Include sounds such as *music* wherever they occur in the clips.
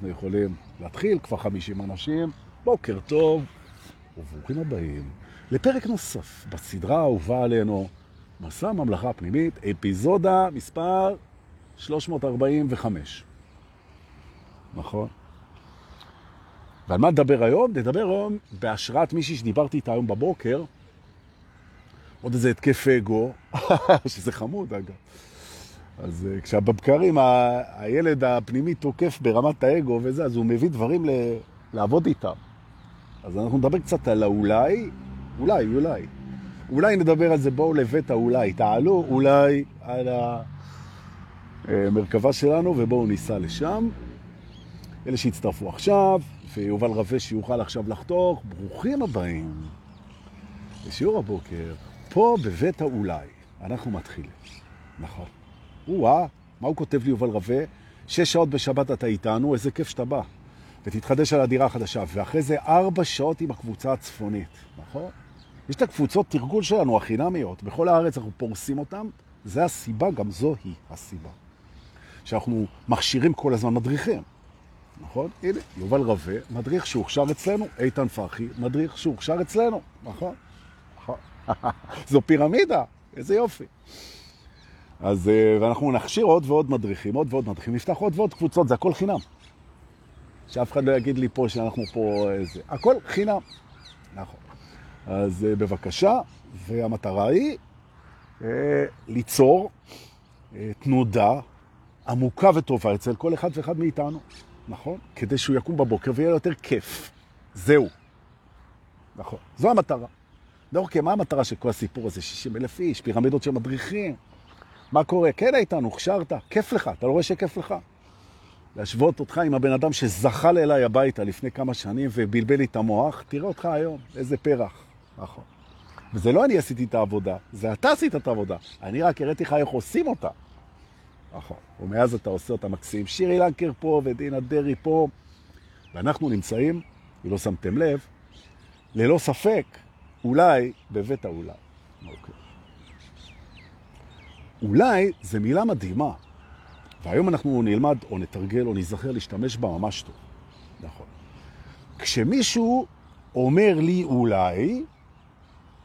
אנחנו יכולים להתחיל, כבר 50 אנשים. בוקר טוב, וברוכים הבאים לפרק נוסף בסדרה האהובה עלינו, מסע הממלכה הפנימית, אפיזודה מספר 345. נכון? ועל מה נדבר היום? נדבר היום בהשראת מישהי שדיברתי איתה היום בבוקר, עוד איזה התקף אגו, *laughs* שזה חמוד אגב. אז uh, כשבבקרים ה- הילד הפנימי תוקף ברמת האגו וזה, אז הוא מביא דברים ל- לעבוד איתם. אז אנחנו נדבר קצת על האולי, אולי, אולי. אולי נדבר על זה, בואו לבית האולי, תעלו אולי על המרכבה שלנו ובואו ניסע לשם. אלה שהצטרפו עכשיו, ויובל רווה שיוכל עכשיו לחתוך, ברוכים הבאים לשיעור הבוקר, פה בבית האולי. אנחנו מתחילים, נכון. או-אה, מה הוא כותב לי יובל רווה? שש שעות בשבת אתה איתנו, איזה כיף שאתה בא. ותתחדש על הדירה החדשה, ואחרי זה ארבע שעות עם הקבוצה הצפונית, נכון? יש את הקבוצות תרגול שלנו, החינמיות, בכל הארץ אנחנו פורסים אותם, זה הסיבה, גם זו היא הסיבה. שאנחנו מכשירים כל הזמן מדריכים, נכון? הנה, יובל רווה, מדריך שהוכשר אצלנו, איתן פרחי, מדריך שהוכשר אצלנו, נכון? נכון. *laughs* זו פירמידה, איזה יופי. אז, ואנחנו נכשיר עוד ועוד מדריכים, עוד ועוד מדריכים, נפתח עוד ועוד קבוצות, זה הכל חינם. שאף אחד לא יגיד לי פה שאנחנו פה איזה, הכל חינם. נכון. אז בבקשה, והמטרה היא אה, ליצור אה, תנודה עמוקה וטובה אצל כל אחד ואחד מאיתנו, נכון? כדי שהוא יקום בבוקר ויהיה יותר כיף. זהו. נכון. זו המטרה. לא, אוקיי, מה המטרה של כל הסיפור הזה? 60 אלף איש, פירמידות של מדריכים. מה קורה? כן איתן, הוכשרת, כיף לך, אתה לא רואה שכיף לך? להשוות אותך עם הבן אדם שזחל אליי הביתה לפני כמה שנים ובלבל לי את המוח, תראה אותך היום, איזה פרח. נכון. וזה לא אני עשיתי את העבודה, זה אתה עשית את העבודה. אני רק הראיתי לך איך עושים אותה. נכון. ומאז אתה עושה אותה מקסים. שירי לנקר פה ודינה דרי פה, ואנחנו נמצאים, אם לא שמתם לב, ללא ספק, אולי בבית האולי. אוקיי. אולי זה מילה מדהימה, והיום אנחנו נלמד או נתרגל או נזכר להשתמש בה ממש טוב. נכון. כשמישהו אומר לי אולי,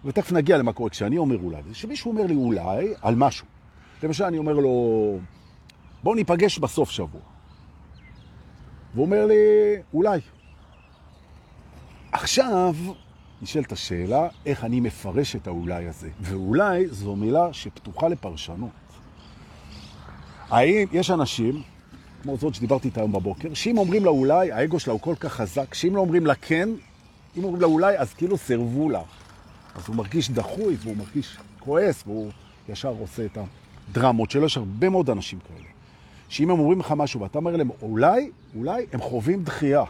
ותכף נגיע למה קורה כשאני אומר אולי, כשמישהו אומר לי אולי על משהו. למשל אני אומר לו, בוא ניפגש בסוף שבוע. והוא אומר לי, אולי. עכשיו נשאלת השאלה איך אני מפרש את האולי הזה. ואולי זו מילה שפתוחה לפרשנות. האם יש אנשים, כמו זאת שדיברתי איתה היום בבוקר, שאם אומרים לה אולי, האגו שלה הוא כל כך חזק, שאם לא אומרים לה כן, אם אומרים לה אולי, אז כאילו סרבו לה. אז הוא מרגיש דחוי והוא מרגיש כועס והוא ישר עושה את הדרמות שלו. יש הרבה מאוד אנשים כאלה. שאם הם אומרים לך משהו ואתה אומר להם אולי, אולי הם חווים דחייה.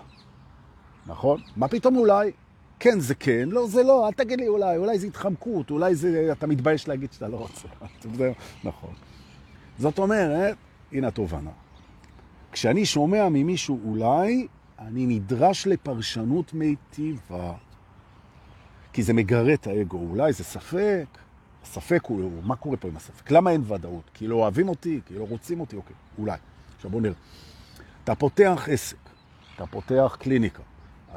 נכון? מה פתאום אולי? כן זה כן, לא זה לא, אל תגיד לי אולי, אולי זה התחמקות, אולי זה, אתה מתבייש להגיד שאתה לא רוצה. *laughs* נכון. זאת אומרת, הנה התובנה. כשאני שומע ממישהו אולי, אני נדרש לפרשנות מיטיבה. כי זה מגרה את האגו. אולי זה ספק, הספק הוא, מה קורה פה עם הספק? למה אין ודאות? כי לא אוהבים אותי, כי לא רוצים אותי, אוקיי, אולי. עכשיו בוא נראה. אתה פותח עסק, אתה פותח קליניקה,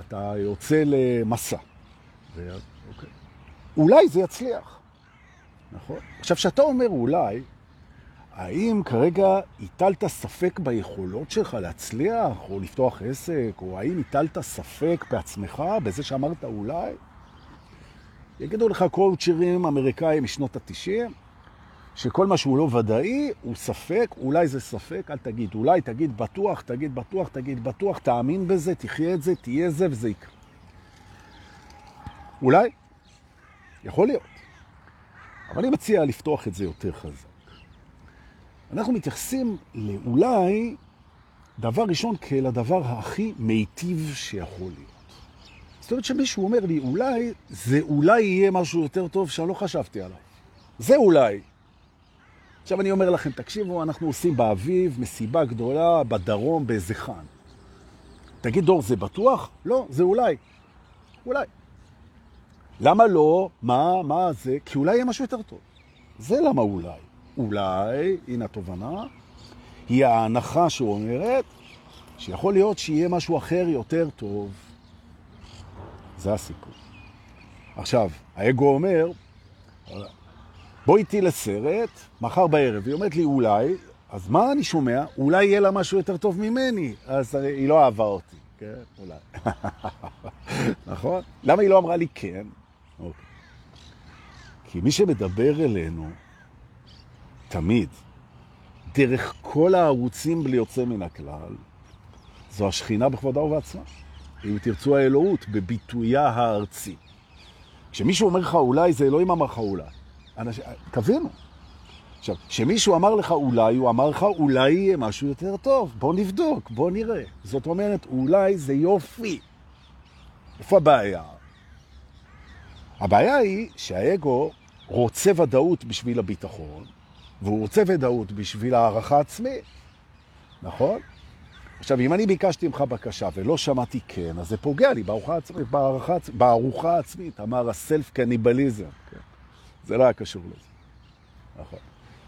אתה יוצא למסע, ו... אוקיי. אולי זה יצליח, נכון? עכשיו, כשאתה אומר אולי, האם כרגע הטלת ספק ביכולות שלך להצליח, או לפתוח עסק, או האם הטלת ספק בעצמך, בזה שאמרת אולי? יגידו לך קואוצ'רים אמריקאים משנות ה-90, שכל מה שהוא לא ודאי הוא ספק, אולי זה ספק, אל תגיד אולי, תגיד בטוח, תגיד בטוח, תגיד בטוח, תאמין בזה, תחיה את זה, תהיה זה וזה יקרה. אולי? יכול להיות. אבל אני מציע לפתוח את זה יותר חזק. אנחנו מתייחסים לאולי דבר ראשון כאל הדבר הכי מיטיב שיכול להיות. זאת אומרת שמישהו אומר לי, אולי, זה אולי יהיה משהו יותר טוב שאני לא חשבתי עליו. זה אולי. עכשיו אני אומר לכם, תקשיבו, אנחנו עושים באביב מסיבה גדולה בדרום באיזה חן. תגיד, דור, זה בטוח? לא, זה אולי. אולי. למה לא? מה, מה זה? כי אולי יהיה משהו יותר טוב. זה למה אולי. אולי, הנה התובנה, היא ההנחה שאומרת, שיכול להיות שיהיה משהו אחר יותר טוב. זה הסיפור. עכשיו, האגו אומר, בוא איתי לסרט, מחר בערב. היא אומרת לי, אולי, אז מה אני שומע? אולי יהיה לה משהו יותר טוב ממני. אז היא לא אהבה אותי, כן? אולי. *laughs* נכון? למה היא לא אמרה לי כן? אוקיי. כי מי שמדבר אלינו, תמיד, דרך כל הערוצים בלי יוצא מן הכלל, זו השכינה בכבודה ובעצמה. אם תרצו האלוהות, בביטויה הארצי. כשמישהו אומר לך אולי, זה אלוהים אמר לך אולי. אנש... תבינו. עכשיו, כשמישהו אמר לך אולי, הוא אמר לך אולי יהיה משהו יותר טוב. בוא נבדוק, בוא נראה. זאת אומרת, אולי זה יופי. איפה הבעיה? הבעיה היא שהאגו רוצה ודאות בשביל הביטחון, והוא רוצה ודאות בשביל הערכה עצמית, נכון? עכשיו, אם אני ביקשתי ממך בקשה ולא שמעתי כן, אז זה פוגע לי בארוחה עצמית, בערכה, בארוחה העצמית, אמר הסלף קניבליזם. כן? זה לא היה קשור לזה. נכון.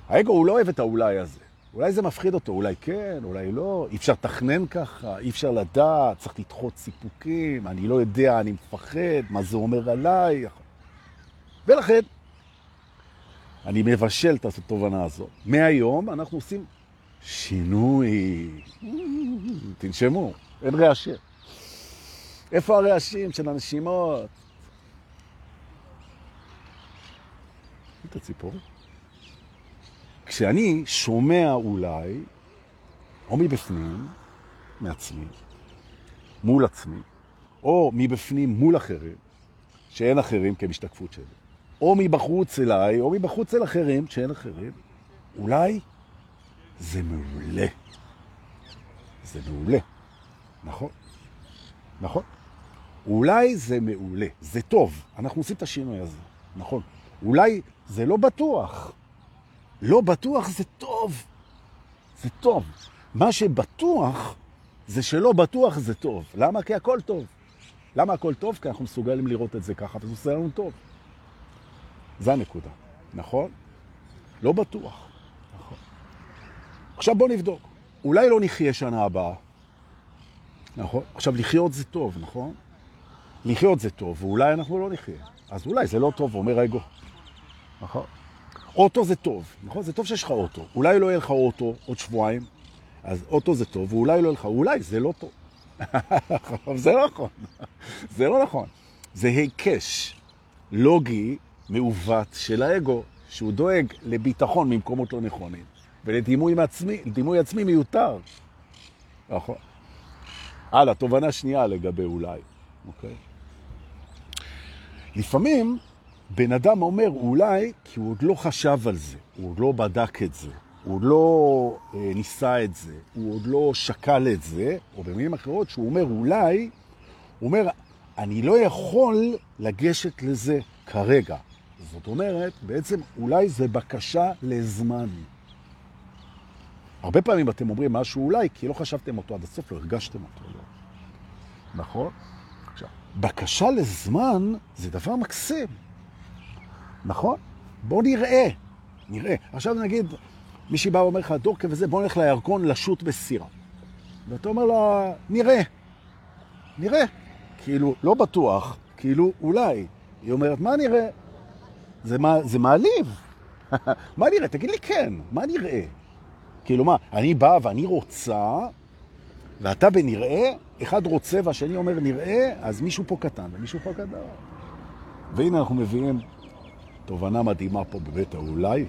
האגו הוא לא אוהב את האולי הזה. אולי זה מפחיד אותו, אולי כן, אולי לא. אי אפשר לתכנן ככה, אי אפשר לדעת, צריך לדחות סיפוקים, אני לא יודע, אני מפחד, מה זה אומר עליי. ולכן, אני מבשל את התובנה הזאת. מהיום אנחנו עושים שינוי. תנשמו, אין רעשים. איפה הרעשים של הנשימות? את הציפור. כשאני שומע אולי, או מבפנים, מעצמי, מול עצמי, או מבפנים מול אחרים, שאין אחרים כמשתקפות שלי, או מבחוץ אליי, או מבחוץ אל אחרים, שאין אחרים, אולי זה מעולה. זה מעולה. נכון? נכון? אולי זה מעולה, זה טוב, אנחנו עושים את השינוי הזה, נכון? אולי זה לא בטוח. לא בטוח זה טוב. זה טוב. מה שבטוח זה שלא בטוח זה טוב. למה? כי הכל טוב. למה הכל טוב? כי אנחנו מסוגלים לראות את זה ככה, וזה עושה לנו טוב. זה הנקודה, נכון? לא בטוח. נכון. עכשיו בוא נבדוק. אולי לא נחיה שנה הבאה. נכון? עכשיו, לחיות זה טוב, נכון? לחיות זה טוב, ואולי אנחנו לא נחיה. אז אולי זה לא טוב, אומר האגו. נכון? אוטו זה טוב, נכון? זה טוב שיש לך אוטו. אולי לא יהיה לך אוטו עוד שבועיים, אז אוטו זה טוב, ואולי לא יהיה לך, אולי זה לא טוב. *laughs* זה לא נכון. זה לא נכון. זה היקש לוגי מעוות של האגו, שהוא דואג לביטחון ממקומות לא נכונים, ולדימוי עצמי, עצמי מיותר. נכון. הלאה, תובנה שנייה לגבי אולי, אוקיי? לפעמים בן אדם אומר אולי כי הוא עוד לא חשב על זה, הוא עוד לא בדק את זה, הוא עוד לא אה, ניסה את זה, הוא עוד לא שקל את זה, או במילים אחרות, שהוא אומר אולי, הוא אומר, אני לא יכול לגשת לזה כרגע. זאת אומרת, בעצם אולי זה בקשה לזמן. הרבה פעמים אתם אומרים משהו אולי, כי לא חשבתם אותו עד הסוף, לא הרגשתם אותו. לא. נכון? עכשיו, בקשה לזמן זה דבר מקסים. נכון? בוא נראה. נראה. עכשיו נגיד, מישהי בא ואומר לך, דורקה וזה, בוא נלך לירקון לשוט בסירה. ואתה אומר לה, נראה. נראה. כאילו, לא בטוח, כאילו, אולי. היא אומרת, מה נראה? זה, מה, זה מעליב. *laughs* מה נראה? תגיד לי כן, מה נראה? כאילו מה, אני בא ואני רוצה, ואתה בנראה, אחד רוצה והשני אומר נראה, אז מישהו פה קטן ומישהו פה קטן. והנה אנחנו מביאים תובנה מדהימה פה בבית האולי,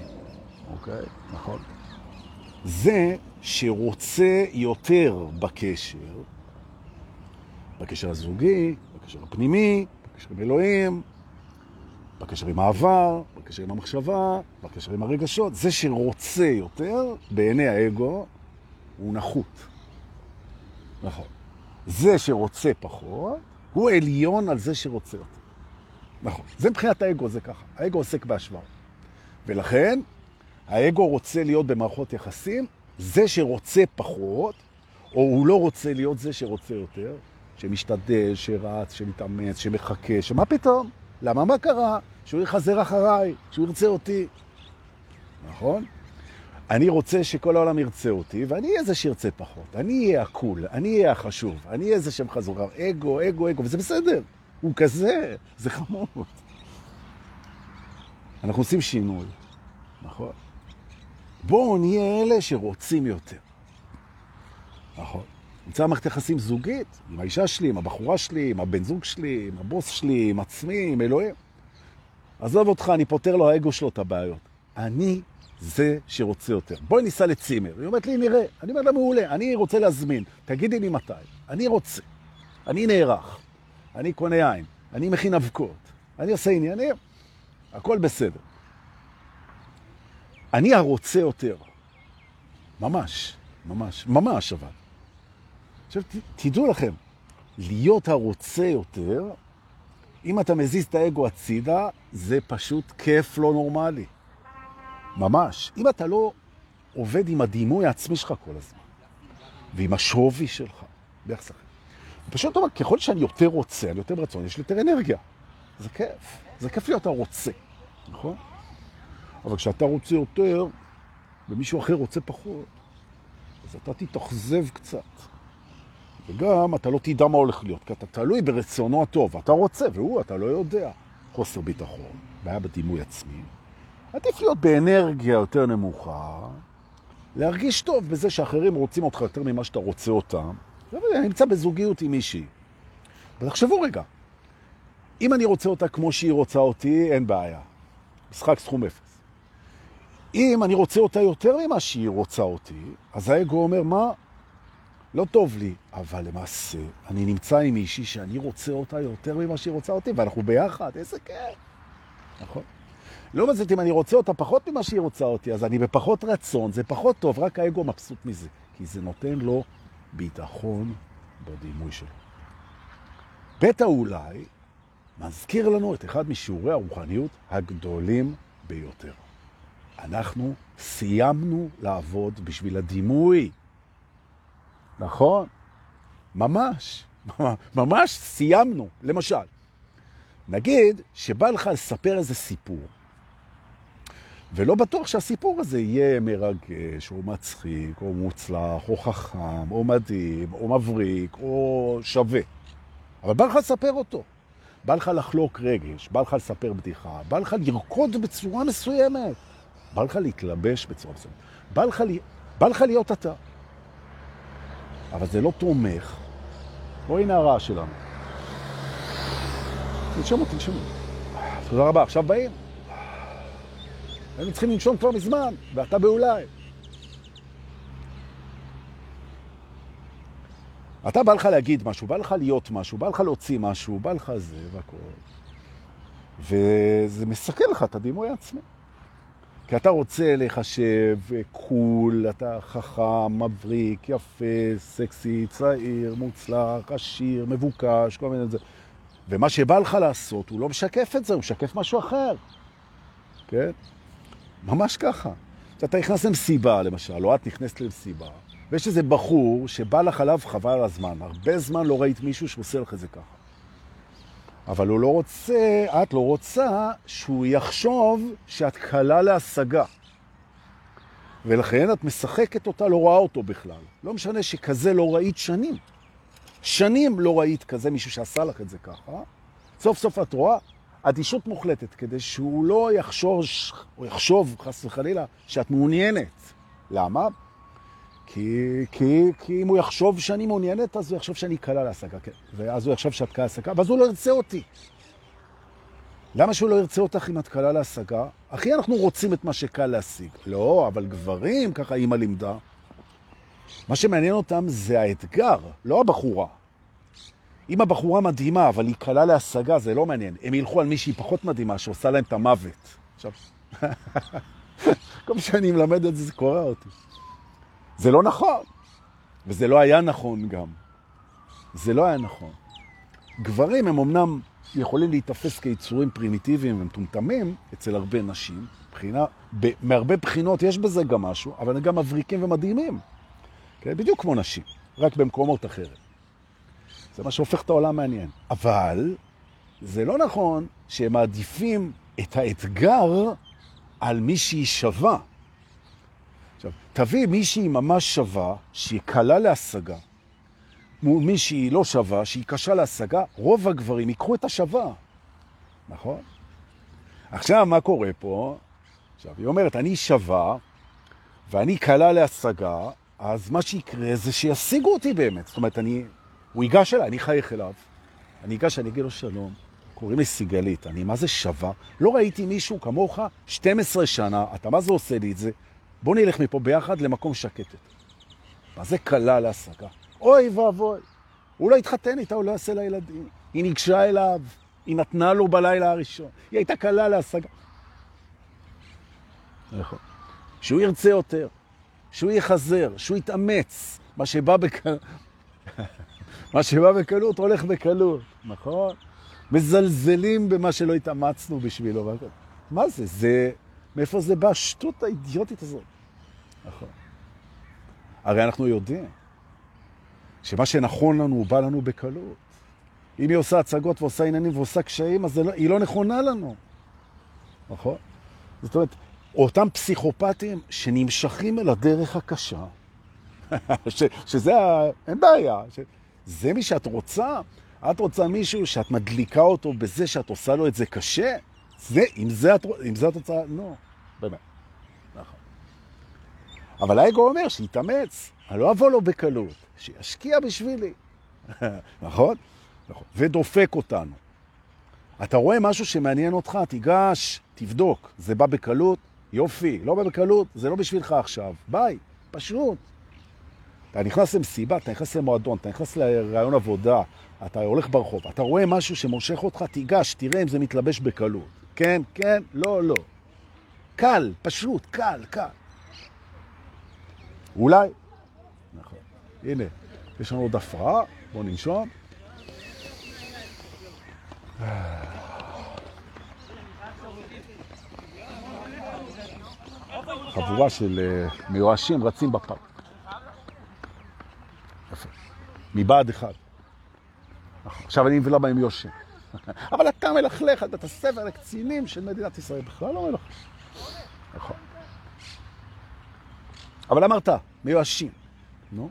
אוקיי? נכון. זה שרוצה יותר בקשר, בקשר הזוגי, בקשר הפנימי, בקשר עם אלוהים, בקשר עם העבר, בקשר עם המחשבה, בקשר עם הרגשות. זה שרוצה יותר, בעיני האגו, הוא נחות. נכון. זה שרוצה פחות, הוא עליון על זה שרוצה יותר. נכון. זה מבחינת האגו, זה ככה. האגו עוסק בהשוואה. ולכן, האגו רוצה להיות במערכות יחסים, זה שרוצה פחות, או הוא לא רוצה להיות זה שרוצה יותר, שמשתדל, שרץ, שמתאמץ, שמחכה, שמה פתאום? למה מה קרה? שהוא יחזר אחריי, שהוא ירצה אותי. נכון? אני רוצה שכל העולם ירצה אותי, ואני אהיה זה שירצה פחות. אני אהיה הקול, אני אהיה החשוב, אני אהיה זה שמחזור. אגו, אגו, אגו, וזה בסדר. הוא כזה, זה חמוד. אנחנו עושים שינוי, נכון? בואו נהיה אלה שרוצים יותר. נכון. נמצא מערכת יחסים זוגית עם האישה שלי, עם הבחורה שלי, עם הבן זוג שלי, עם הבוס שלי, עם עצמי, עם אלוהים. עזוב אותך, אני פותר לו האגו שלו את הבעיות. אני זה שרוצה יותר. בואי ניסע לצימר. היא אומרת לי, נראה. אני אומר לה, מעולה, אני רוצה להזמין. תגידי לי מתי. אני רוצה. אני נערך. אני קונה יין. אני מכין אבקות. אני עושה עניינים. הכל בסדר. אני הרוצה יותר. ממש, ממש, ממש אבל. עכשיו, תדעו לכם, להיות הרוצה יותר, אם אתה מזיז את האגו הצידה, זה פשוט כיף לא נורמלי. ממש. אם אתה לא עובד עם הדימוי העצמי שלך כל הזמן, ועם השווי שלך, ביחס אחר. פשוט אומר, ככל שאני יותר רוצה, אני יותר ברצון, יש לי יותר אנרגיה. זה כיף. זה כיף להיות הרוצה, נכון? אבל כשאתה רוצה יותר, ומישהו אחר רוצה פחות, אז אתה תתאכזב קצת. וגם אתה לא תדע מה הולך להיות, כי אתה תלוי ברצונו הטוב. אתה רוצה, והוא, אתה לא יודע. חוסר ביטחון, בעיה בדימוי עצמי. עדיף להיות באנרגיה יותר נמוכה, להרגיש טוב בזה שאחרים רוצים אותך יותר ממה שאתה רוצה אותם. אני נמצא בזוגיות עם מישהי. ותחשבו רגע, אם אני רוצה אותה כמו שהיא רוצה אותי, אין בעיה. משחק סכום אפס. אם אני רוצה אותה יותר ממה שהיא רוצה אותי, אז האגו אומר, מה? לא טוב לי, אבל למעשה אני נמצא עם מישהי שאני רוצה אותה יותר ממה שהיא רוצה אותי, ואנחנו ביחד, איזה כיף. נכון? לא מזאת אם אני רוצה אותה פחות ממה שהיא רוצה אותי, אז אני בפחות רצון, זה פחות טוב, רק האגו מבסוט מזה, כי זה נותן לו ביטחון בדימוי שלו. בית האולי מזכיר לנו את אחד משיעורי הרוחניות הגדולים ביותר. אנחנו סיימנו לעבוד בשביל הדימוי. נכון? ממש, *laughs* ממש סיימנו. למשל, נגיד שבא לך לספר איזה סיפור, ולא בטוח שהסיפור הזה יהיה מרגש, או מצחיק, או מוצלח, או חכם, או מדהים, או מבריק, או שווה. אבל בא לך לספר אותו. בא לך לחלוק רגש, בא לך לספר בדיחה, בא לך לרקוד בצורה מסוימת, בא לך להתלבש בצורה מסוימת, בא לך, בא לך להיות אתה. אבל זה לא תומך. בוא הנה הרעש שלנו. תנשמו, תנשמו. תודה רבה, עכשיו באים. היינו צריכים לנשום כבר מזמן, ואתה באולי. אתה בא לך להגיד משהו, בא לך להיות משהו, בא לך להוציא משהו, בא לך זה והכל. וזה מסכן לך את הדימוי העצמי. כי אתה רוצה לחשב קול, אתה חכם, מבריק, יפה, סקסי, צעיר, מוצלח, עשיר, מבוקש, כל מיני זה. ומה שבא לך לעשות, הוא לא משקף את זה, הוא משקף משהו אחר. כן? ממש ככה. אתה נכנס למסיבה, למשל, או את נכנסת למסיבה, ויש איזה בחור שבא לך עליו חבל על הזמן. הרבה זמן לא ראית מישהו שעושה לך את זה ככה. אבל הוא לא רוצה, את לא רוצה שהוא יחשוב שאת קלה להשגה. ולכן את משחקת אותה, לא רואה אותו בכלל. לא משנה שכזה לא ראית שנים. שנים לא ראית כזה מישהו שעשה לך את זה ככה. סוף סוף את רואה אדישות מוחלטת, כדי שהוא לא יחשוב, או יחשוב, חס וחלילה, שאת מעוניינת. למה? כי, כי, כי אם הוא יחשוב שאני מעוניינת, אז הוא יחשוב שאני קלה להשגה, כן. ואז הוא יחשוב שאת קלה להשגה, ואז הוא לא ירצה אותי. למה שהוא לא ירצה אותך אם את קלה להשגה? אחי, אנחנו רוצים את מה שקל להשיג. לא, אבל גברים, ככה אימא לימדה, מה שמעניין אותם זה האתגר, לא הבחורה. אם הבחורה מדהימה, אבל היא קלה להשגה, זה לא מעניין. הם ילכו על מישהי פחות מדהימה, שעושה להם את המוות. עכשיו, *laughs* כל שאני מלמד את זה, זה קורא אותי. זה לא נכון, וזה לא היה נכון גם. זה לא היה נכון. גברים הם אמנם יכולים להתאפס כיצורים פרימיטיביים ומטומטמים אצל הרבה נשים, בחינה, ב, מהרבה בחינות יש בזה גם משהו, אבל הם גם מבריקים ומדהימים. כן? בדיוק כמו נשים, רק במקומות אחרת. זה מה שהופך את העולם מעניין. אבל זה לא נכון שהם מעדיפים את האתגר על מי שהיא שווה. עכשיו, תביא מישהי ממש שווה, שהיא קלה להשגה, מול מישהי לא שווה, שהיא קשה להשגה, רוב הגברים ייקחו את השווה, נכון? עכשיו, מה קורה פה? עכשיו, היא אומרת, אני שווה, ואני קלה להשגה, אז מה שיקרה זה שישיגו אותי באמת. זאת אומרת, אני, הוא ייגש אליי, אני חייך אליו. אני אגש, אני אגיד לו שלום, קוראים לי סיגלית, אני מה זה שווה? לא ראיתי מישהו כמוך 12 שנה, אתה מה זה עושה לי את זה? בוא נלך מפה ביחד למקום שקטת. מה זה קלה להשגה? אוי ואבוי, הוא לא התחתן איתה, הוא לא יעשה לה ילדים. היא ניגשה אליו, היא נתנה לו בלילה הראשון. היא הייתה קלה להשגה. נכון. שהוא ירצה יותר, שהוא יחזר, שהוא יתאמץ, מה שבא בקלות, *laughs* מה שבא בקלות הולך בקלות, נכון? מזלזלים במה שלא התאמצנו בשבילו. מה זה? זה, מאיפה זה בא? השטות האידיוטית הזאת. נכון. הרי אנחנו יודעים שמה שנכון לנו הוא בא לנו בקלות. אם היא עושה הצגות ועושה עניינים ועושה קשיים, אז לא, היא לא נכונה לנו. נכון? זאת אומרת, אותם פסיכופטים שנמשכים אל הדרך הקשה, *laughs* ש, שזה, ה... אין בעיה, ש, זה מי שאת רוצה? את רוצה מישהו שאת מדליקה אותו בזה שאת עושה לו את זה קשה? זה, אם זה את, אם זה את רוצה, לא, באמת. נכון. אבל האגו אומר שיתאמץ, אני לא אבוא לו בקלות, שישקיע בשבילי. *laughs* נכון? נכון. ודופק אותנו. אתה רואה משהו שמעניין אותך, תיגש, תבדוק. זה בא בקלות? יופי. לא בא בקלות? זה לא בשבילך עכשיו. ביי. פשוט. אתה נכנס למסיבה, אתה נכנס למועדון, אתה נכנס לרעיון עבודה, אתה הולך ברחוב, אתה רואה משהו שמושך אותך, תיגש, תראה אם זה מתלבש בקלות. כן, כן, לא, לא. קל, פשוט, קל, קל. אולי. נכון. הנה, יש לנו עוד הפרעה, בואו ננשום. חבורה של אה, מיואשים רצים בפארק. מבעד אחד. עכשיו אני מבין למה הם יושם. *laughs* אבל אתה מלכלך על בית הספר לקצינים של מדינת ישראל. בכלל לא מלכלך. נכון. אבל אמרת, מיואשים. נו,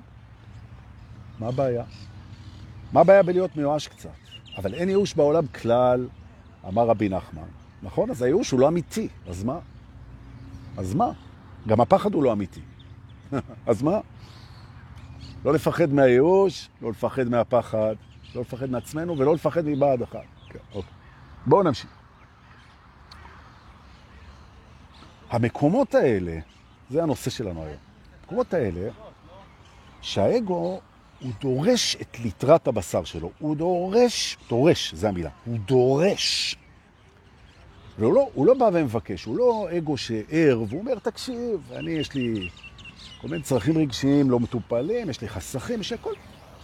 מה הבעיה? מה הבעיה בלהיות מיואש קצת? אבל אין ייאוש בעולם כלל, אמר רבי נחמן. נכון? אז הייאוש הוא לא אמיתי. אז מה? אז מה? גם הפחד הוא לא אמיתי. *laughs* אז מה? לא לפחד מהייאוש, לא לפחד מהפחד, לא לפחד מעצמנו ולא לפחד מבעד אחד. כן, אוקיי. בואו נמשיך. המקומות האלה, זה הנושא שלנו היום. המקומות האלה, שהאגו הוא דורש את ליטרת הבשר שלו. הוא דורש, דורש, זה המילה, הוא דורש. והוא לא, הוא לא בא ומבקש, הוא לא אגו שער, והוא אומר, תקשיב, אני, יש לי כל מיני צרכים רגשיים לא מטופלים, יש לי חסכים, יש הכל.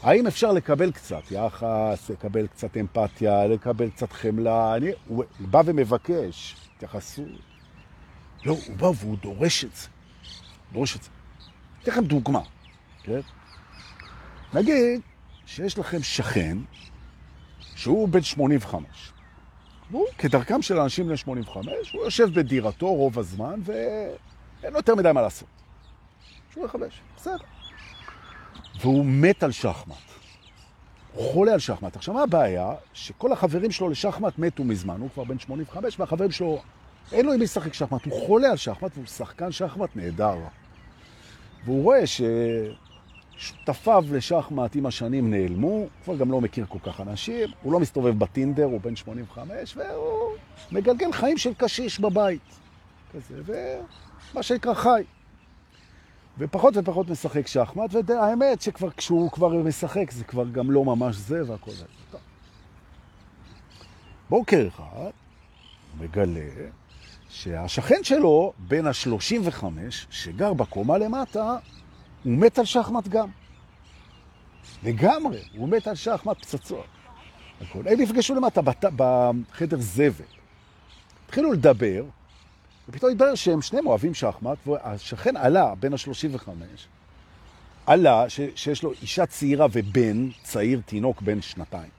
האם אפשר לקבל קצת יחס, לקבל קצת אמפתיה, לקבל קצת חמלה? אני, הוא בא ומבקש התייחסות. לא, הוא בא והוא דורש את זה. דורש את זה. אתן לכם דוגמה, כן? נגיד שיש לכם שכן שהוא בן 85. והוא, כדרכם של אנשים בני 85, הוא יושב בדירתו רוב הזמן ואין לו יותר מדי מה לעשות. 85, בסדר. והוא מת על שחמט. הוא חולה על שחמט. עכשיו, מה הבעיה? שכל החברים שלו לשחמט מתו מזמן, הוא כבר בן 85, והחברים שלו, אין לו עם מי לשחק שחמט, הוא חולה על שחמט, והוא שחקן שחמט נהדר. והוא רואה ששותפיו לשחמט עם השנים נעלמו, הוא כבר גם לא מכיר כל כך אנשים, הוא לא מסתובב בטינדר, הוא בן 85, והוא מגלגל חיים של קשיש בבית. כזה, ומה שנקרא חי. ופחות ופחות משחק שחמט, והאמת שכבר כשהוא כבר משחק זה כבר גם לא ממש זה והכל זה. בוקר אחד מגלה שהשכן שלו, בין ה-35, שגר בקומה למטה, הוא מת על שחמט גם. לגמרי, הוא מת על שחמט פצצות. הכל. הם נפגשו למטה. בחדר זבל. התחילו לדבר, ופתאום התברר שהם שניהם אוהבים שחמט, והשכן עלה, בין ה-35, עלה ש, שיש לו אישה צעירה ובן צעיר, תינוק בן שנתיים.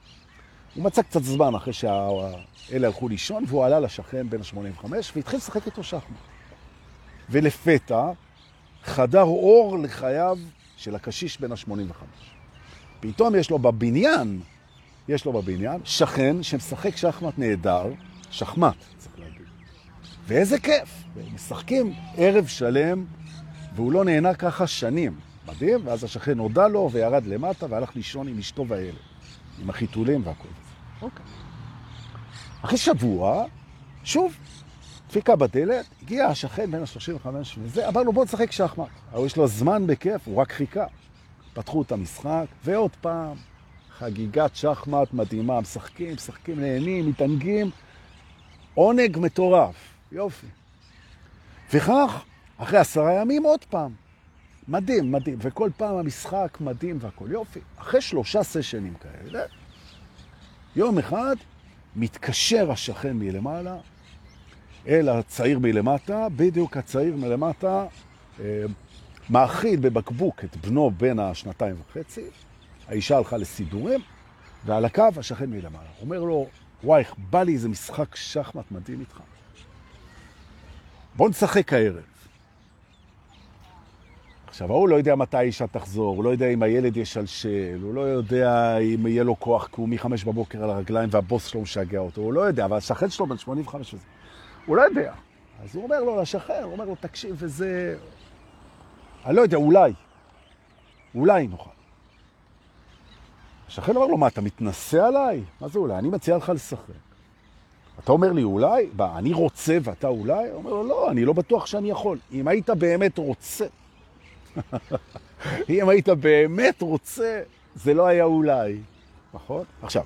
הוא מצא קצת זמן אחרי שאלה הלכו לישון, והוא עלה לשכן בן ה-85 והתחיל לשחק איתו שחמט. ולפתע, חדר אור לחייו של הקשיש בן ה-85. פתאום יש לו בבניין, יש לו בבניין שכן שמשחק שחמט נהדר, שחמט, צריך להגיד. ואיזה כיף, משחקים ערב שלם, והוא לא נהנה ככה שנים. מדהים, ואז השכן הודע לו וירד למטה והלך לישון עם אשתו והילד, עם החיתולים והכל. אוקיי. אחרי שבוע, שוב, דפיקה בדלת, הגיע השכן בין ה-35 וזה, אמר לו בוא נשחק שחמט. אבל יש לו זמן בכיף, הוא רק חיכה. פתחו את המשחק, ועוד פעם, חגיגת שחמט מדהימה, משחקים, משחקים, נהנים, מתענגים, עונג מטורף, יופי. וכך, אחרי עשרה ימים עוד פעם. מדהים, מדהים, וכל פעם המשחק מדהים והכל יופי. אחרי שלושה סשנים כאלה, יום אחד מתקשר השכן מלמעלה אל הצעיר מלמטה, בדיוק הצעיר מלמטה אה, מאכיל בבקבוק את בנו בן השנתיים וחצי, האישה הלכה לסידורים, ועל הקו השכן מלמעלה. אומר לו, וואי, בא לי איזה משחק שחמט מדהים איתך. בוא נשחק הערב. עכשיו, ההוא לא יודע מתי האישה תחזור, הוא לא יודע אם הילד ישלשל, הוא לא יודע אם יהיה לו כוח, כי הוא מחמש בבוקר על הרגליים והבוס שלו משגע אותו, הוא לא יודע, אבל השכן שלו בן 85 וזה, הוא לא יודע. אז הוא אומר לו לשכן, הוא אומר לו, תקשיב, וזה... אני לא יודע, אולי. אולי נוכל. השכן אומר לו, מה, אתה מתנסה עליי? מה זה אולי? אני מציע לך לשחק. אתה אומר לי, אולי? מה, אני רוצה ואתה אולי? הוא אומר לו, לא, אני לא בטוח שאני יכול. אם היית באמת רוצה, *laughs* אם היית באמת רוצה, זה לא היה אולי. נכון? עכשיו,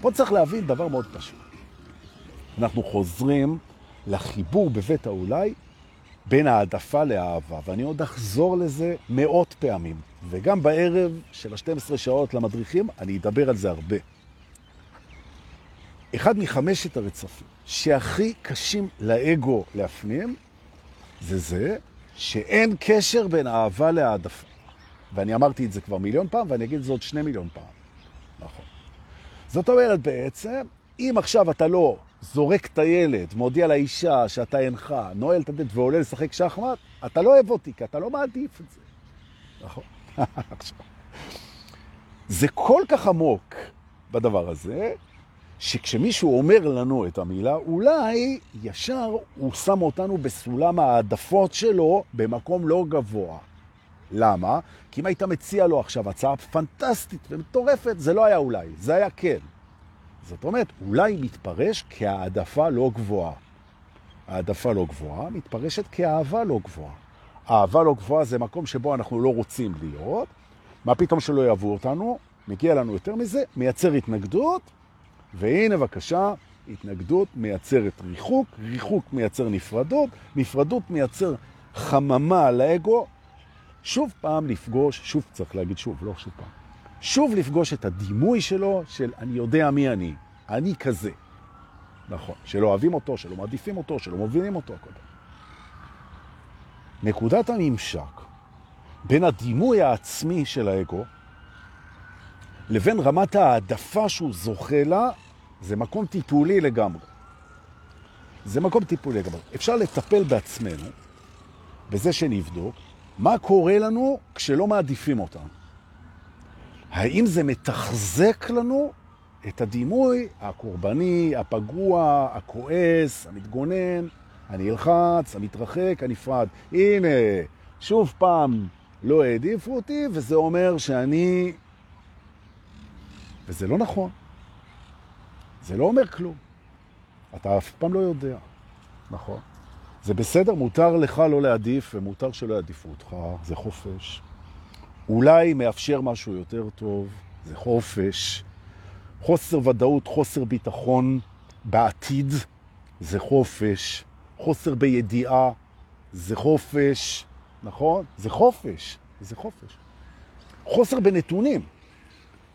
פה צריך להבין דבר מאוד פשוט. אנחנו חוזרים לחיבור בבית האולי בין העדפה לאהבה, ואני עוד אחזור לזה מאות פעמים, וגם בערב של ה-12 שעות למדריכים, אני אדבר על זה הרבה. אחד מחמשת הרצפים שהכי קשים לאגו להפנים, זה זה שאין קשר בין אהבה להעדפה. ואני אמרתי את זה כבר מיליון פעם, ואני אגיד את זה עוד שני מיליון פעם. נכון. זאת אומרת בעצם, אם עכשיו אתה לא זורק את הילד, מודיע לאישה שאתה אינך, נועל את הדלת ועולה לשחק שחמט, אתה לא אוהב אותי, כי אתה לא מעדיף את זה. נכון. *laughs* זה כל כך עמוק בדבר הזה, שכשמישהו אומר לנו את המילה, אולי ישר הוא שם אותנו בסולם העדפות שלו במקום לא גבוה. למה? כי אם היית מציע לו עכשיו הצעה פנטסטית ומטורפת, זה לא היה אולי, זה היה כן. זאת אומרת, אולי מתפרש כהעדפה לא גבוהה. העדפה לא גבוהה מתפרשת כאהבה לא גבוהה. אהבה לא גבוהה זה מקום שבו אנחנו לא רוצים להיות. מה פתאום שלא יאהבו אותנו? מגיע לנו יותר מזה, מייצר התנגדות, והנה בבקשה, התנגדות מייצרת ריחוק, ריחוק מייצר נפרדות, נפרדות מייצר חממה על האגו, שוב פעם לפגוש, שוב צריך להגיד שוב, לא שוב פעם, שוב לפגוש את הדימוי שלו של אני יודע מי אני, אני כזה. נכון, שלא אוהבים אותו, שלא מעדיפים אותו, שלא מובילים אותו, הכל. נקודת הממשק בין הדימוי העצמי של האגו לבין רמת העדפה שהוא זוכה לה, זה מקום טיפולי לגמרי. זה מקום טיפולי לגמרי. אפשר לטפל בעצמנו, בזה שנבדוק, מה קורה לנו כשלא מעדיפים אותנו. האם זה מתחזק לנו את הדימוי הקורבני, הפגוע, הכועס, המתגונן, הנלחץ, המתרחק, הנפרד. הנה, שוב פעם, לא העדיפו אותי, וזה אומר שאני וזה לא נכון. זה לא אומר כלום. אתה אף פעם לא יודע. נכון. זה בסדר, מותר לך לא להעדיף ומותר שלא יעדיפו אותך, זה חופש. אולי מאפשר משהו יותר טוב, זה חופש. חוסר ודאות, חוסר ביטחון בעתיד, זה חופש. חוסר בידיעה, זה חופש. נכון? זה חופש. זה חופש. חוסר בנתונים.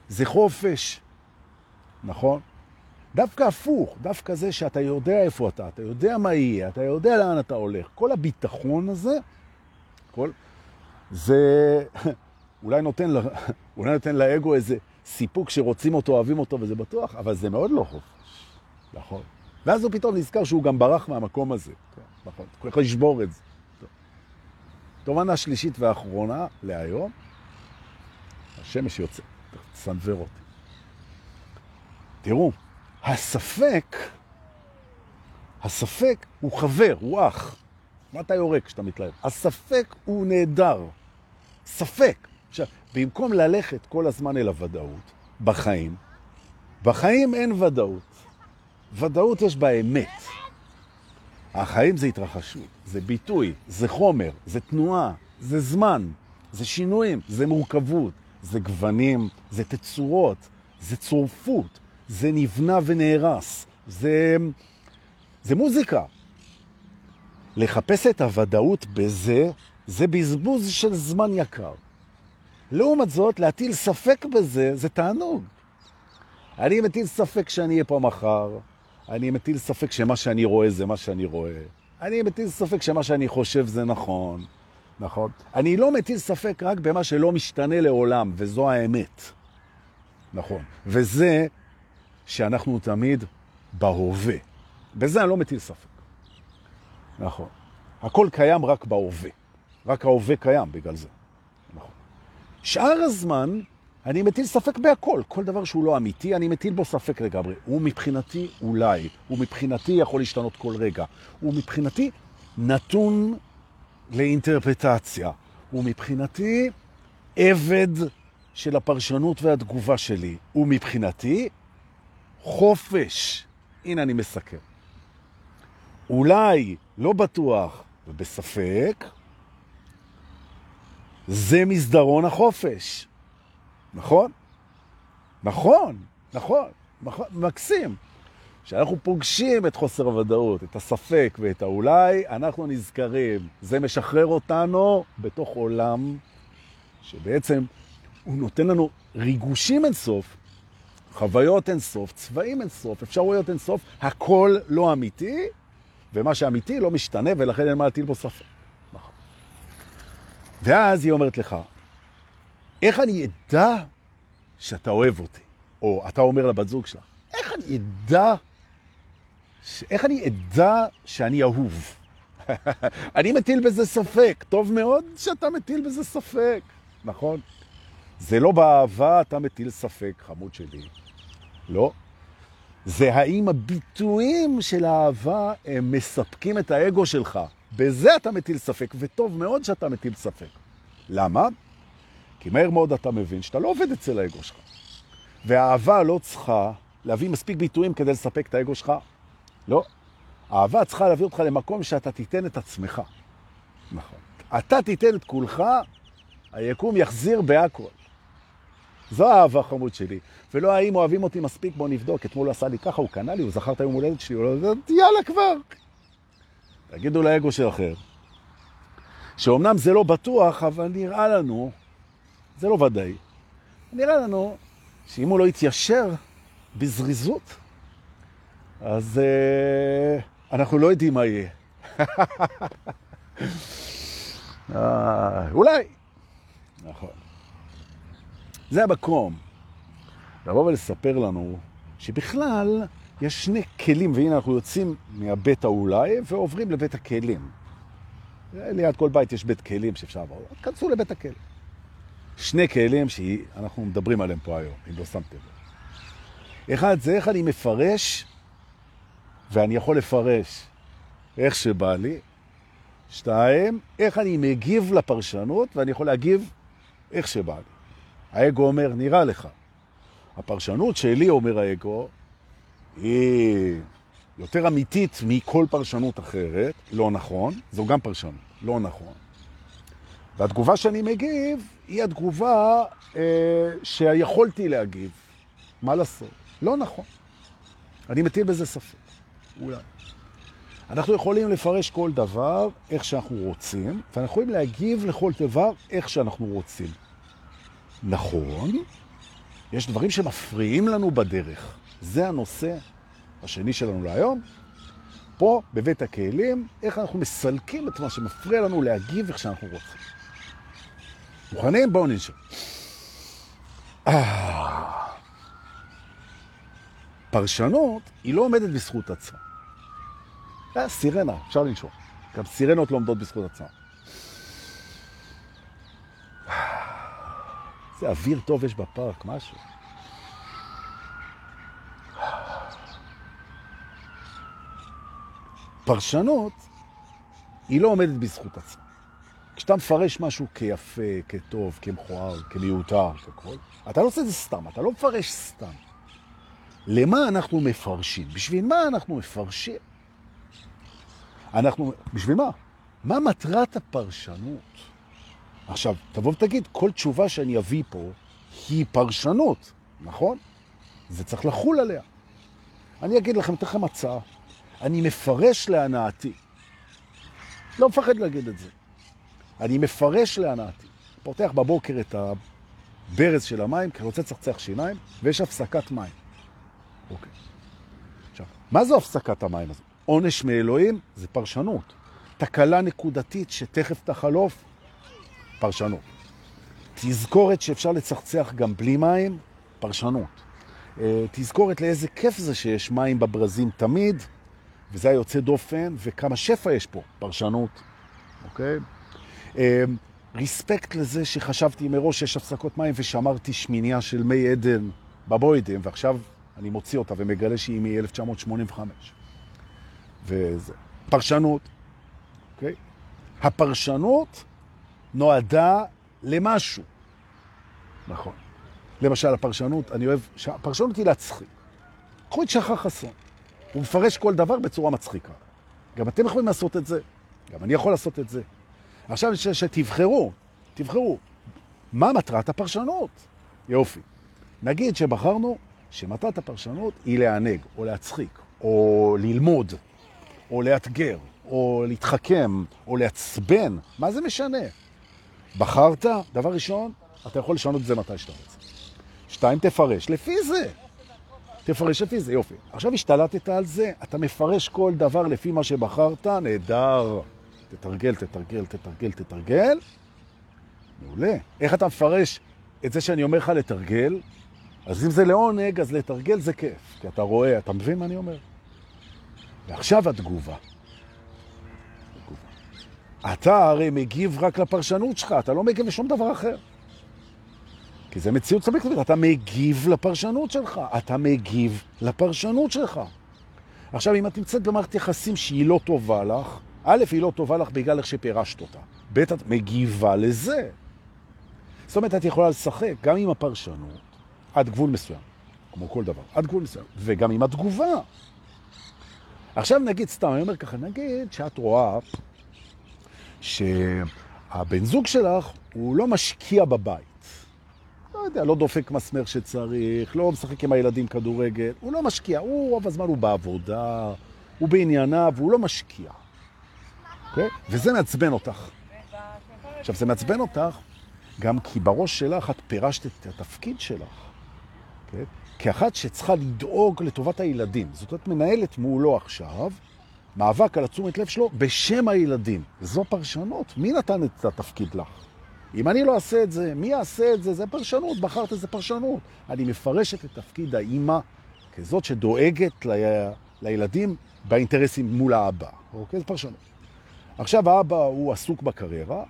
זה חופש, נכון? דווקא הפוך, דווקא זה שאתה יודע איפה אתה, אתה יודע מה יהיה, אתה יודע לאן אתה הולך. כל הביטחון הזה, כל, זה *laughs* אולי נותן, לה, *laughs* אולי נותן לאגו איזה סיפוק שרוצים אותו, אוהבים אותו, וזה בטוח, אבל זה מאוד לא חופש, נכון? ואז הוא פתאום נזכר שהוא גם ברח מהמקום הזה, נכון? הוא יכול לשבור את זה. תובנה שלישית ואחרונה להיום, השמש יוצא, תסנבר אותי. תראו, הספק, הספק הוא חבר, הוא אח. מה אתה יורק כשאתה מתלהב? הספק הוא נהדר. ספק. עכשיו, במקום ללכת כל הזמן אל הוודאות, בחיים, בחיים אין ודאות. ודאות יש באמת. החיים זה התרחשות, זה ביטוי, זה חומר, זה תנועה, זה זמן, זה שינויים, זה מורכבות, זה גוונים, זה תצורות, זה צורפות, זה נבנה ונהרס, זה, זה מוזיקה. לחפש את הוודאות בזה, זה בזבוז של זמן יקר. לעומת זאת, להטיל ספק בזה, זה תענוג. אני מטיל ספק שאני אהיה פה מחר, אני מטיל ספק שמה שאני רואה זה מה שאני רואה. אני מטיל ספק שמה שאני חושב זה נכון. נכון? אני לא מטיל ספק רק במה שלא משתנה לעולם, וזו האמת. נכון. וזה שאנחנו תמיד בהווה. בזה אני לא מטיל ספק. נכון. הכל קיים רק בהווה. רק ההווה קיים בגלל זה. נכון. שאר הזמן אני מטיל ספק בהכל. כל דבר שהוא לא אמיתי, אני מטיל בו ספק לגמרי. הוא מבחינתי אולי, הוא מבחינתי יכול להשתנות כל רגע. הוא מבחינתי נתון לאינטרפטציה. הוא מבחינתי עבד של הפרשנות והתגובה שלי. הוא מבחינתי חופש. הנה אני מסכם. אולי, לא בטוח ובספק, זה מסדרון החופש. נכון? נכון, נכון, נכון, מקסים. כשאנחנו פוגשים את חוסר הוודאות, את הספק ואת האולי, אנחנו נזכרים. זה משחרר אותנו בתוך עולם שבעצם הוא נותן לנו ריגושים אינסוף, חוויות אינסוף, צבעים אינסוף, אפשרויות אינסוף, הכל לא אמיתי, ומה שאמיתי לא משתנה, ולכן אין מה להטיל בו ספק. נכון. ואז היא אומרת לך, איך אני אדע שאתה אוהב אותי? או אתה אומר לבת זוג שלך, איך אני אדע. איך אני אדע שאני אהוב? *laughs* אני מטיל בזה ספק. טוב מאוד שאתה מטיל בזה ספק, נכון? זה לא באהבה אתה מטיל ספק, חמוד שלי. לא. זה האם הביטויים של האהבה הם מספקים את האגו שלך. בזה אתה מטיל ספק, וטוב מאוד שאתה מטיל ספק. למה? כי מהר מאוד אתה מבין שאתה לא עובד אצל האגו שלך. והאהבה לא צריכה להביא מספיק ביטויים כדי לספק את האגו שלך. לא. האהבה צריכה להביא אותך למקום שאתה תיתן את עצמך. נכון. אתה תיתן את כולך, היקום יחזיר בהכל. זו האהבה חמוד שלי. ולא האם אוהבים אותי מספיק, בוא נבדוק. אתמול הוא עשה לי ככה, הוא קנה לי, הוא זכר את היום הולדת שלי, הוא לא... יאללה כבר. תגידו לאגו של אחר. שאומנם זה לא בטוח, אבל נראה לנו, זה לא ודאי, נראה לנו שאם הוא לא יתיישר בזריזות, אז uh, אנחנו לא יודעים מה יהיה. uh, אולי. נכון. זה המקום. לבוא ולספר לנו שבכלל יש שני כלים, והנה אנחנו יוצאים מהבית האולי ועוברים לבית הכלים. ליד כל בית יש בית כלים שאפשר לעבור. כנסו לבית הכלים. שני כלים שאנחנו מדברים עליהם פה היום, אם לא שמתם לב. אחד, זה איך אני מפרש, ואני יכול לפרש איך שבא לי. שתיים, איך אני מגיב לפרשנות, ואני יכול להגיב איך שבא לי. האגו אומר, נראה לך. הפרשנות שלי, אומר האגו, היא יותר אמיתית מכל פרשנות אחרת, לא נכון, זו גם פרשנות, לא נכון. והתגובה שאני מגיב היא התגובה אה, שיכולתי להגיב. מה לעשות? לא נכון. אני מטיל בזה ספק. אולי. אנחנו יכולים לפרש כל דבר איך שאנחנו רוצים, ואנחנו יכולים להגיב לכל דבר איך שאנחנו רוצים. נכון, יש דברים שמפריעים לנו בדרך. זה הנושא השני שלנו להיום. פה, בבית הכלים, איך אנחנו מסלקים את מה שמפריע לנו להגיב איך שאנחנו רוצים. מוכנים? בואו ננשום. הפרשנות, היא לא עומדת בזכות עצמה. זה סירנה, אפשר לנשום. גם סירנות לא עומדות בזכות עצמה. איזה אוויר טוב יש בפארק, משהו. פרשנות, היא לא עומדת בזכות עצמה. כשאתה מפרש משהו כיפה, כטוב, כמכוער, כמיותר, ככל, אתה לא עושה את זה סתם, אתה לא מפרש סתם. למה אנחנו מפרשים? בשביל מה אנחנו מפרשים? אנחנו, בשביל מה? מה מטרת הפרשנות? עכשיו, תבוא ותגיד, כל תשובה שאני אביא פה היא פרשנות, נכון? זה צריך לחול עליה. אני אגיד לכם, אתן לכם הצעה. אני מפרש להנאתי. לא מפחד להגיד את זה. אני מפרש להנאתי. פותח בבוקר את הברז של המים, כי רוצה לצחצח שיניים, ויש הפסקת מים. אוקיי. עכשיו, מה זו הפסקת המים הזו? עונש מאלוהים זה פרשנות. תקלה נקודתית שתכף תחלוף, פרשנות. תזכורת שאפשר לצחצח גם בלי מים, פרשנות. אה, תזכורת לאיזה כיף זה שיש מים בברזים תמיד, וזה היוצא דופן, וכמה שפע יש פה, פרשנות, אוקיי? ריספקט לזה שחשבתי מראש שיש הפסקות מים ושמרתי שמיניה של מי עדן בבוידם, ועכשיו אני מוציא אותה ומגלה שהיא מ-1985. וזה פרשנות, אוקיי? הפרשנות נועדה למשהו. נכון. למשל, הפרשנות, אני אוהב, הפרשנות היא להצחיק. קחו את שחר חסון. הוא מפרש כל דבר בצורה מצחיקה. גם אתם יכולים לעשות את זה, גם אני יכול לעשות את זה. עכשיו ש, שתבחרו, תבחרו, מה מטרת הפרשנות? יופי. נגיד שבחרנו שמטרת הפרשנות היא לענג, או להצחיק, או ללמוד, או לאתגר, או להתחכם, או לעצבן, מה זה משנה? בחרת, דבר ראשון, אתה יכול לשנות את זה מתי שאתה רוצה. שתיים, תפרש לפי זה. תפרש לפי זה, יופי. עכשיו השתלטת על זה, אתה מפרש כל דבר לפי מה שבחרת, נהדר. תתרגל, תתרגל, תתרגל, תתרגל. מעולה. איך אתה מפרש את זה שאני אומר לך לתרגל? אז אם זה לעונג, אז לתרגל זה כיף. כי אתה רואה, אתה מבין מה אני אומר? ועכשיו התגובה. התגובה. אתה הרי מגיב רק לפרשנות שלך, אתה לא מגיב לשום דבר אחר. כי זה מציאות סובייקטיבית, אתה מגיב לפרשנות שלך, אתה מגיב לפרשנות שלך. עכשיו, אם את נמצאת במערכת יחסים שהיא לא טובה לך, א', היא לא טובה לך בגלל איך שפירשת אותה. ב', את מגיבה לזה. זאת אומרת, את יכולה לשחק גם עם הפרשנות עד גבול מסוים, כמו כל דבר, עד גבול מסוים, וגם עם התגובה. עכשיו נגיד, סתם, אני אומר ככה, נגיד שאת רואה שהבן זוג שלך הוא לא משקיע בבית. לא יודע, לא דופק מסמר שצריך, לא משחק עם הילדים כדורגל, הוא לא משקיע, הוא רוב הזמן הוא בעבודה, הוא בענייניו, הוא לא משקיע. Okay? אוקיי? וזה מעצבן אותך. עכשיו, זה מעצבן אותך גם כי בראש שלך את פירשת את התפקיד שלך. אוקיי? כאחת שצריכה לדאוג לטובת הילדים. זאת אומרת, מנהלת מולו עכשיו מאבק על התשומת לב שלו בשם הילדים. זו פרשנות. מי נתן את התפקיד לך? אם אני לא אעשה את זה, מי יעשה את זה? זה פרשנות, בחרת איזה פרשנות. אני מפרשת את תפקיד האימא כזאת שדואגת ל... לילדים באינטרסים מול האבא. אוקיי? זה פרשנות. עכשיו האבא הוא עסוק בקריירה,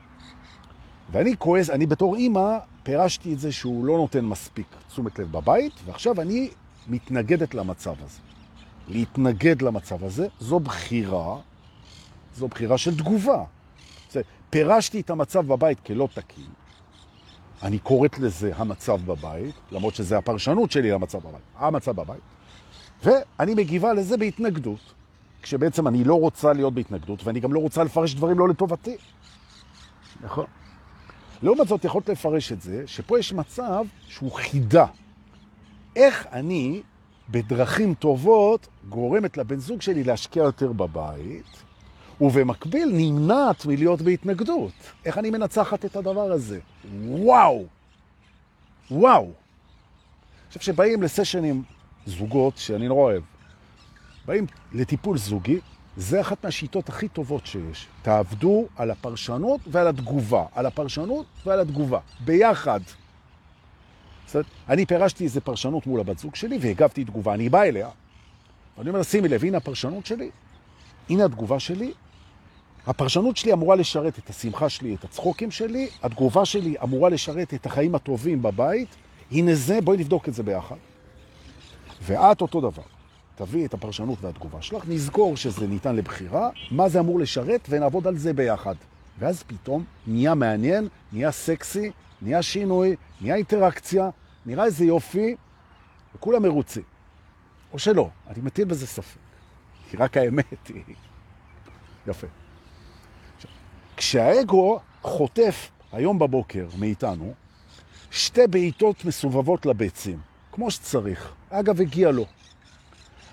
ואני כועס, אני בתור אימא פירשתי את זה שהוא לא נותן מספיק תשומת לב בבית, ועכשיו אני מתנגדת למצב הזה. להתנגד למצב הזה, זו בחירה, זו בחירה של תגובה. פירשתי את המצב בבית כלא תקין. אני קוראת לזה המצב בבית, למרות שזה הפרשנות שלי למצב בבית, המצב בבית. ואני מגיבה לזה בהתנגדות, כשבעצם אני לא רוצה להיות בהתנגדות, ואני גם לא רוצה לפרש דברים לא לטובתי. נכון. לעומת זאת, יכולת לפרש את זה, שפה יש מצב שהוא חידה. איך אני, בדרכים טובות, גורמת לבן זוג שלי להשקיע יותר בבית, ובמקביל נמנעת מלהיות בהתנגדות. איך אני מנצחת את הדבר הזה? וואו! וואו! עכשיו, שבאים לסשנים זוגות, שאני לא אוהב, באים לטיפול זוגי, זה אחת מהשיטות הכי טובות שיש. תעבדו על הפרשנות ועל התגובה. על הפרשנות ועל התגובה. ביחד. זאת אני פירשתי איזה פרשנות מול הבת זוג שלי והגבתי תגובה. אני בא אליה, ואני אומר, שימי לב, הנה הפרשנות שלי, הנה התגובה שלי, הפרשנות שלי אמורה לשרת את השמחה שלי, את הצחוקים שלי, התגובה שלי אמורה לשרת את החיים הטובים בבית. הנה זה, בואי נבדוק את זה ביחד. ואת אותו דבר. תביא את הפרשנות והתגובה שלך, נזכור שזה ניתן לבחירה, מה זה אמור לשרת, ונעבוד על זה ביחד. ואז פתאום נהיה מעניין, נהיה סקסי, נהיה שינוי, נהיה אינטראקציה, נראה איזה יופי, וכולם מרוצים. או שלא, אני מטיל בזה ספק. כי רק האמת היא... יפה. כשהאגו חוטף היום בבוקר מאיתנו שתי בעיטות מסובבות לביצים, כמו שצריך. אגב, הגיע לו.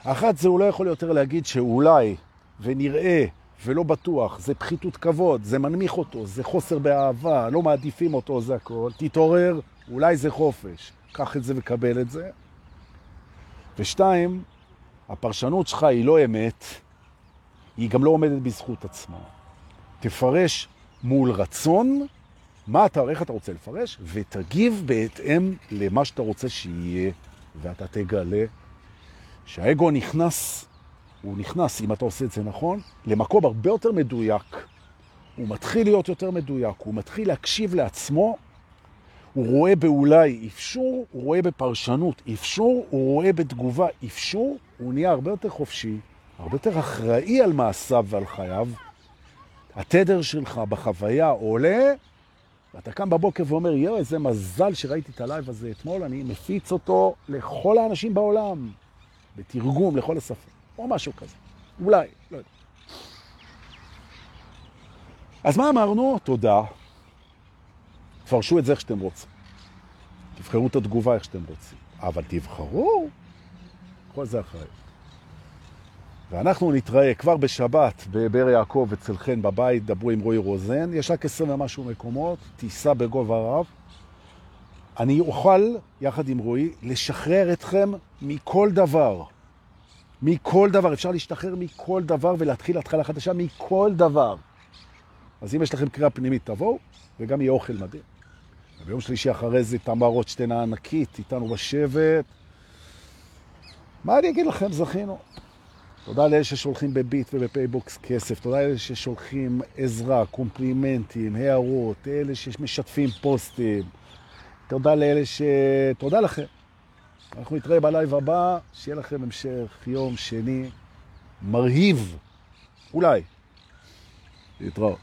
אחת זה הוא לא יכול יותר להגיד שאולי ונראה ולא בטוח, זה פחיתות כבוד, זה מנמיך אותו, זה חוסר באהבה, לא מעדיפים אותו, זה הכל. תתעורר, אולי זה חופש. קח את זה וקבל את זה. ושתיים, הפרשנות שלך היא לא אמת, היא גם לא עומדת בזכות עצמה. תפרש מול רצון מה אתה, איך אתה רוצה לפרש, ותגיב בהתאם למה שאתה רוצה שיהיה, ואתה תגלה שהאגו נכנס, הוא נכנס, אם אתה עושה את זה נכון, למקום הרבה יותר מדויק. הוא מתחיל להיות יותר מדויק, הוא מתחיל להקשיב לעצמו, הוא רואה באולי אפשור, הוא רואה בפרשנות אפשור, הוא רואה בתגובה אפשור, הוא נהיה הרבה יותר חופשי, הרבה יותר אחראי על מעשיו ועל חייו. התדר שלך בחוויה עולה, ואתה קם בבוקר ואומר, יואו, איזה מזל שראיתי את הלייב הזה אתמול, אני מפיץ אותו לכל האנשים בעולם, בתרגום לכל השפה, או משהו כזה. אולי, לא יודע. אז מה אמרנו? תודה. תפרשו את זה איך שאתם רוצים. תבחרו את התגובה איך שאתם רוצים. אבל תבחרו, כל זה אחרי. ואנחנו נתראה כבר בשבת בבר יעקב אצל חן בבית, דברו עם רועי רוזן, יש רק עשרים ומשהו מקומות, טיסה בגובה רב. אני אוכל, יחד עם רועי, לשחרר אתכם מכל דבר. מכל דבר, אפשר להשתחרר מכל דבר ולהתחיל התחלה חדשה מכל דבר. אז אם יש לכם קריאה פנימית, תבואו, וגם יהיה אוכל מדהים. ביום שלישי אחרי זה תמר רוטשטיין הענקית, איתנו בשבט. מה אני אגיד לכם? זכינו. תודה לאלה ששולחים בביט ובפייבוקס כסף, תודה לאלה ששולחים עזרה, קומפלימנטים, הערות, אלה שמשתפים פוסטים. תודה לאלה ש... תודה לכם. אנחנו נתראה בלייב הבא, שיהיה לכם המשך יום שני מרהיב. אולי. להתראות.